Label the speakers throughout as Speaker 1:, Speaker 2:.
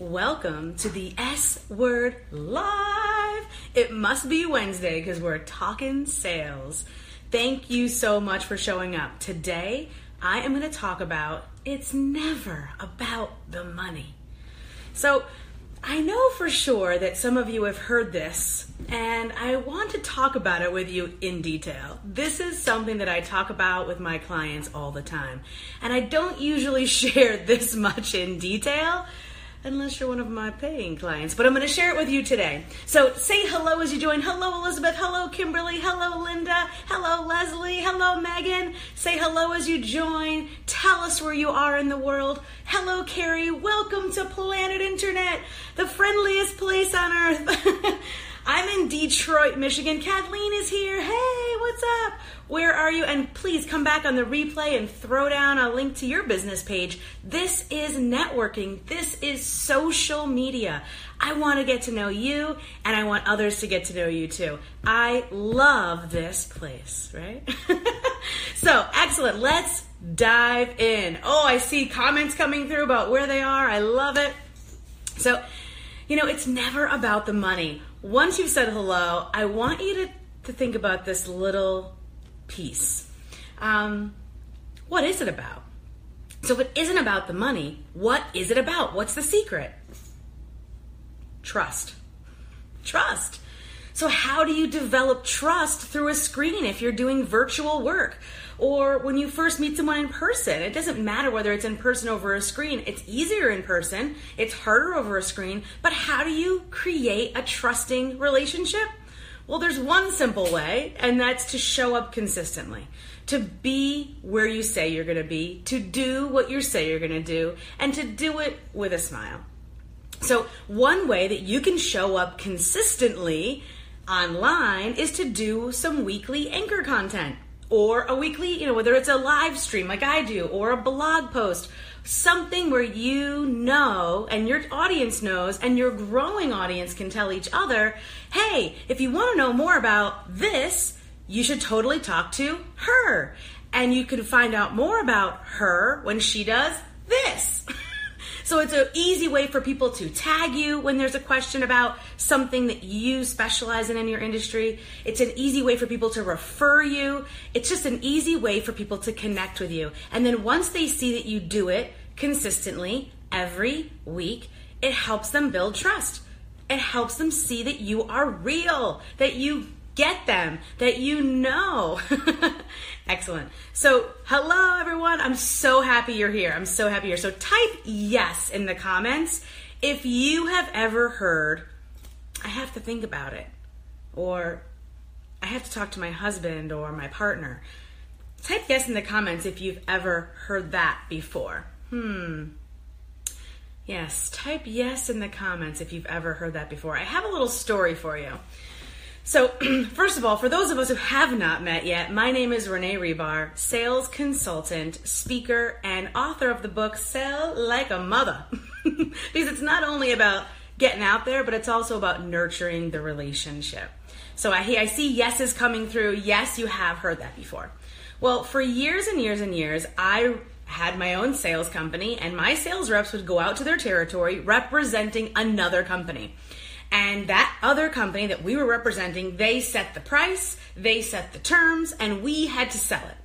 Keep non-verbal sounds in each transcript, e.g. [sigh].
Speaker 1: Welcome to the S Word Live. It must be Wednesday because we're talking sales. Thank you so much for showing up. Today, I am going to talk about it's never about the money. So, I know for sure that some of you have heard this, and I want to talk about it with you in detail. This is something that I talk about with my clients all the time, and I don't usually [laughs] share this much in detail unless you're one of my paying clients. But I'm going to share it with you today. So say hello as you join. Hello, Elizabeth. Hello, Kimberly. Hello, Linda. Hello, Leslie. Hello, Megan. Say hello as you join. Tell us where you are in the world. Hello, Carrie. Welcome to Planet Internet, the friendliest place on earth. [laughs] I'm in Detroit, Michigan. Kathleen is here. Hey, what's up? Where are you? And please come back on the replay and throw down a link to your business page. This is networking. This is social media. I want to get to know you and I want others to get to know you too. I love this place, right? [laughs] so, excellent. Let's dive in. Oh, I see comments coming through about where they are. I love it. So, you know, it's never about the money. Once you've said hello, I want you to, to think about this little piece. Um, what is it about? So, if it isn't about the money, what is it about? What's the secret? Trust. Trust. So, how do you develop trust through a screen if you're doing virtual work? Or when you first meet someone in person, it doesn't matter whether it's in person over a screen. It's easier in person, it's harder over a screen, but how do you create a trusting relationship? Well, there's one simple way, and that's to show up consistently. To be where you say you're going to be, to do what you say you're going to do, and to do it with a smile. So, one way that you can show up consistently online is to do some weekly anchor content or a weekly, you know, whether it's a live stream like I do or a blog post, something where you know and your audience knows and your growing audience can tell each other, hey, if you want to know more about this, you should totally talk to her. And you can find out more about her when she does this. [laughs] So it's an easy way for people to tag you when there's a question about something that you specialize in in your industry. It's an easy way for people to refer you. It's just an easy way for people to connect with you. And then once they see that you do it consistently every week, it helps them build trust. It helps them see that you are real, that you get them, that you know. [laughs] Excellent. So, hello everyone. I'm so happy you're here. I'm so happy you're here. So, type yes in the comments if you have ever heard, I have to think about it, or I have to talk to my husband or my partner. Type yes in the comments if you've ever heard that before. Hmm. Yes, type yes in the comments if you've ever heard that before. I have a little story for you. So, [clears throat] first of all, for those of us who have not met yet, my name is Renee Rebar, sales consultant, speaker, and author of the book Sell Like a Mother. [laughs] because it's not only about getting out there, but it's also about nurturing the relationship. So I, I see yeses coming through. Yes, you have heard that before. Well, for years and years and years, I had my own sales company, and my sales reps would go out to their territory representing another company. And that other company that we were representing, they set the price, they set the terms, and we had to sell it.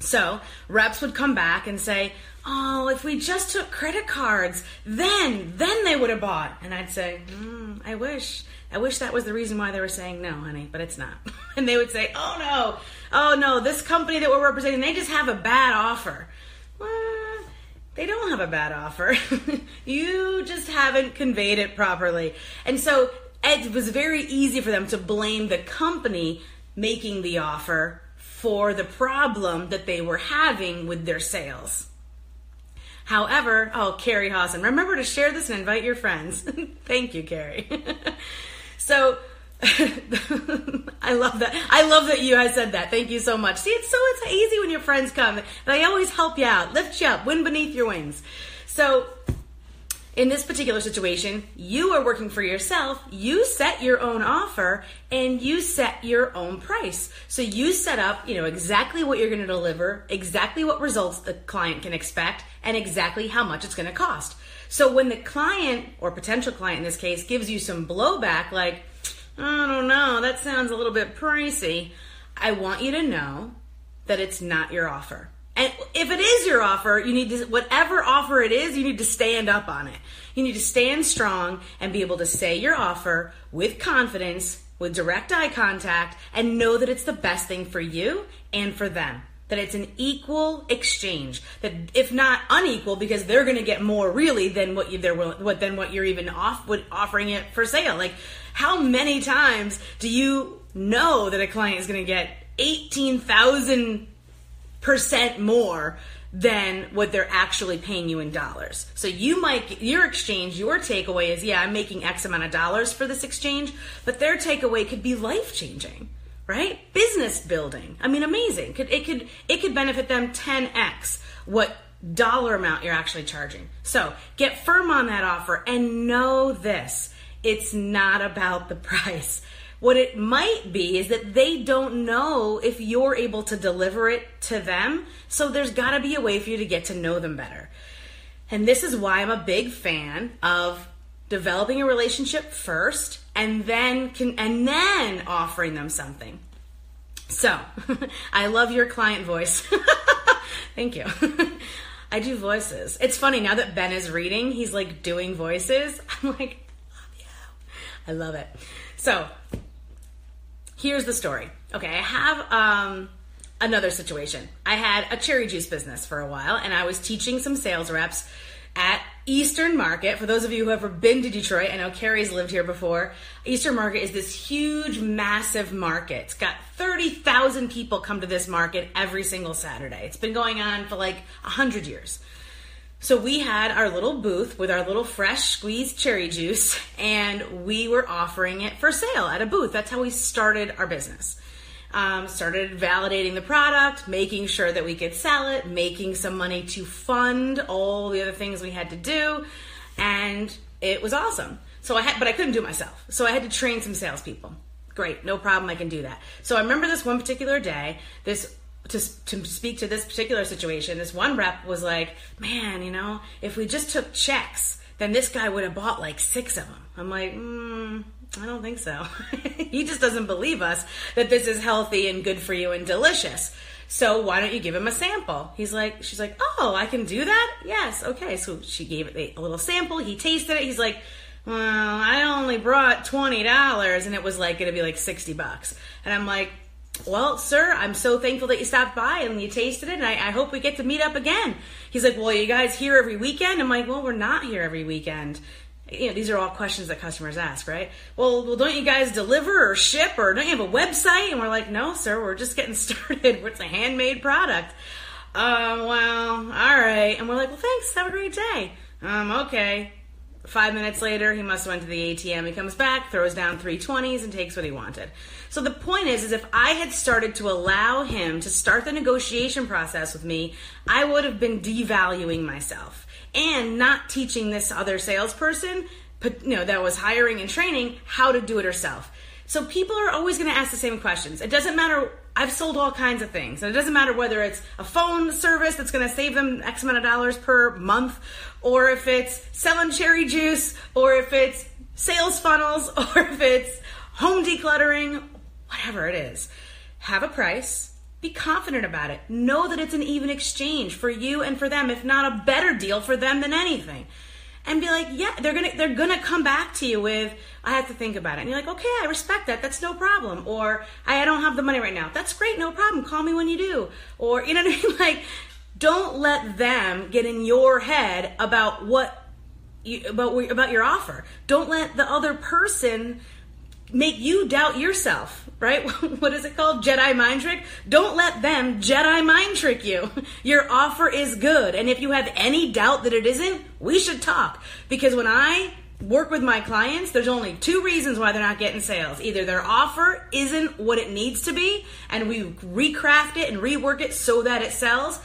Speaker 1: So reps would come back and say, "Oh, if we just took credit cards, then then they would have bought." And I'd say, mm, "I wish, I wish that was the reason why they were saying no, honey, but it's not." [laughs] and they would say, "Oh no, oh no, this company that we're representing, they just have a bad offer." They don't have a bad offer. [laughs] you just haven't conveyed it properly. And so it was very easy for them to blame the company making the offer for the problem that they were having with their sales. However, oh, Carrie Hawson, remember to share this and invite your friends. [laughs] Thank you, Carrie. [laughs] so, [laughs] I love that. I love that you guys said that. Thank you so much. See, it's so it's easy when your friends come. They always help you out, lift you up, win beneath your wings. So, in this particular situation, you are working for yourself. You set your own offer and you set your own price. So you set up, you know, exactly what you're going to deliver, exactly what results the client can expect, and exactly how much it's going to cost. So when the client or potential client in this case gives you some blowback, like, I don't know, that sounds a little bit pricey, I want you to know that it's not your offer. And if it is your offer, you need to, whatever offer it is, you need to stand up on it. You need to stand strong and be able to say your offer with confidence, with direct eye contact, and know that it's the best thing for you and for them. That it's an equal exchange. That if not unequal, because they're going to get more really than what you they're what than what you're even off with offering it for sale. Like, how many times do you know that a client is going to get eighteen thousand percent more than what they're actually paying you in dollars. So you might your exchange, your takeaway is, yeah, I'm making X amount of dollars for this exchange, but their takeaway could be life changing, right? Business building. I mean, amazing. Could it could it could benefit them 10x what dollar amount you're actually charging. So get firm on that offer and know this. It's not about the [laughs] price. What it might be is that they don't know if you're able to deliver it to them. So there's got to be a way for you to get to know them better. And this is why I'm a big fan of developing a relationship first and then can, and then offering them something. So, [laughs] I love your client voice. [laughs] Thank you. [laughs] I do voices. It's funny now that Ben is reading, he's like doing voices. I'm like, love you. I love it. So, here's the story. Okay, I have um, another situation. I had a cherry juice business for a while, and I was teaching some sales reps at Eastern Market. For those of you who have ever been to Detroit, I know Carrie's lived here before. Eastern Market is this huge, massive market. It's got 30,000 people come to this market every single Saturday. It's been going on for like 100 years. So we had our little booth with our little fresh squeezed cherry juice, and we were offering it for sale at a booth. That's how we started our business. Um, started validating the product, making sure that we could sell it, making some money to fund all the other things we had to do, and it was awesome. So I had, but I couldn't do it myself. So I had to train some salespeople. Great, no problem. I can do that. So I remember this one particular day. This to, to speak to this particular situation, this one rep was like, man, you know, if we just took checks, then this guy would have bought like six of them. I'm like, mm, I don't think so. [laughs] he just doesn't believe us that this is healthy and good for you and delicious. So why don't you give him a sample? He's like, she's like, oh, I can do that? Yes, okay. So she gave it a little sample. He tasted it. He's like, well, I only brought $20 and it was like, going to be like 60 bucks. And I'm like, well, sir, I'm so thankful that you stopped by and you tasted it, and I, I, hope we get to meet up again. He's like, well, you guys here every weekend? I'm like, well, we're not here every weekend. You know, these are all questions that customers ask, right? Well, well, don't you guys deliver or ship or don't you have a website? And we're like, no, sir, we're just getting [laughs] started. It's a handmade product. Um, well, all right. And we're like, well, thanks. Have a great day. Um, okay. Five minutes later, he must have went to the ATM. He comes back, throws down three twenties, and takes what he wanted. So the point is, is if I had started to allow him to start the negotiation process with me, I would have been devaluing myself and not teaching this other salesperson, you know, that was hiring and training how to do it herself. So people are always going to ask the same questions. It doesn't matter. I've sold all kinds of things. And it doesn't matter whether it's a phone service that's going to save them X amount of dollars per month, or if it's selling cherry juice, or if it's sales funnels, [laughs] or if it's home decluttering, whatever it is. Have a price. Be confident about it. Know that it's an even exchange for you and for them, if not a better deal for them than anything and be like, yeah, they're gonna they're gonna come back to you with, I have to think about it. And you're like, okay, I respect that. That's no problem. Or I don't have the money right now. That's great, no problem. Call me when you do. Or [laughs] you know what I mean? Like, don't let them get in your head about what you, about about your offer. Don't let the other person make you doubt yourself, right? [laughs] what is it called? Jedi mind trick? Don't let them Jedi mind trick you. [laughs] Your offer is good. And if you have any doubt that it isn't, we should talk. Because when I work with my clients, there's only two reasons why they're not getting sales. Either their offer isn't what it needs to be, and we recraft it and rework it so that it sells,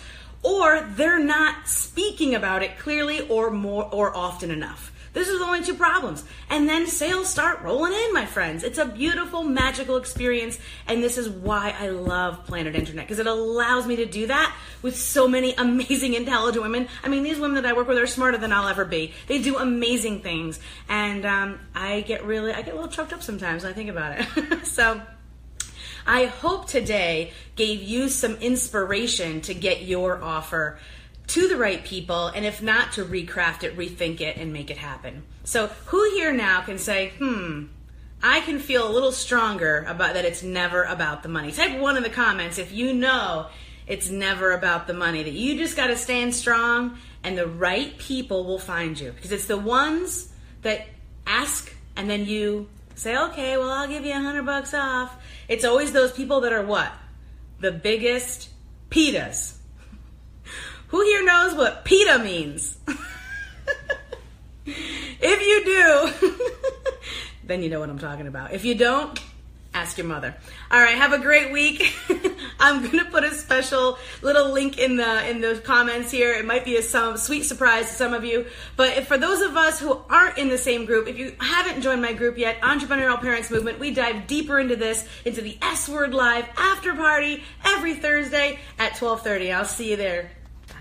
Speaker 1: or they're not speaking about it clearly or more or often enough. This is the only two problems. And then sales start rolling in, my friends. It's a beautiful, magical experience. And this is why I love Planet Internet because it allows me to do that with so many [laughs] amazing, intelligent women. I mean, these women that I work with are smarter than I'll ever be. They do amazing things. And um, I get really, I get a little choked up sometimes when I think about it. [laughs] so, I hope today gave you some inspiration to get your offer to the right people, and if not, to recraft it, rethink it, and make it happen. So, who here now can say, hmm, I can feel a little stronger about that it's never about the money? Type one in the comments if you know it's never about the money, that you just got to stand strong and the right people will find you. Because it's the ones that ask and then you say, okay, well, I'll give you a hundred bucks off. It's always those people that are what? The biggest pitas who here knows what PITA means? if you do, [laughs] then you know what I'm talking about. If you don't, ask your mother. All right, have a great week. [laughs] I'm gonna put a special little link in the in the comments here. It might be a some sweet surprise to some of you, but if, for those of us who aren't in the same group, if you haven't joined my group yet, Entrepreneurial Parents Movement, we dive deeper into this into the S Word Live after party every Thursday at 12:30. I'll see you there.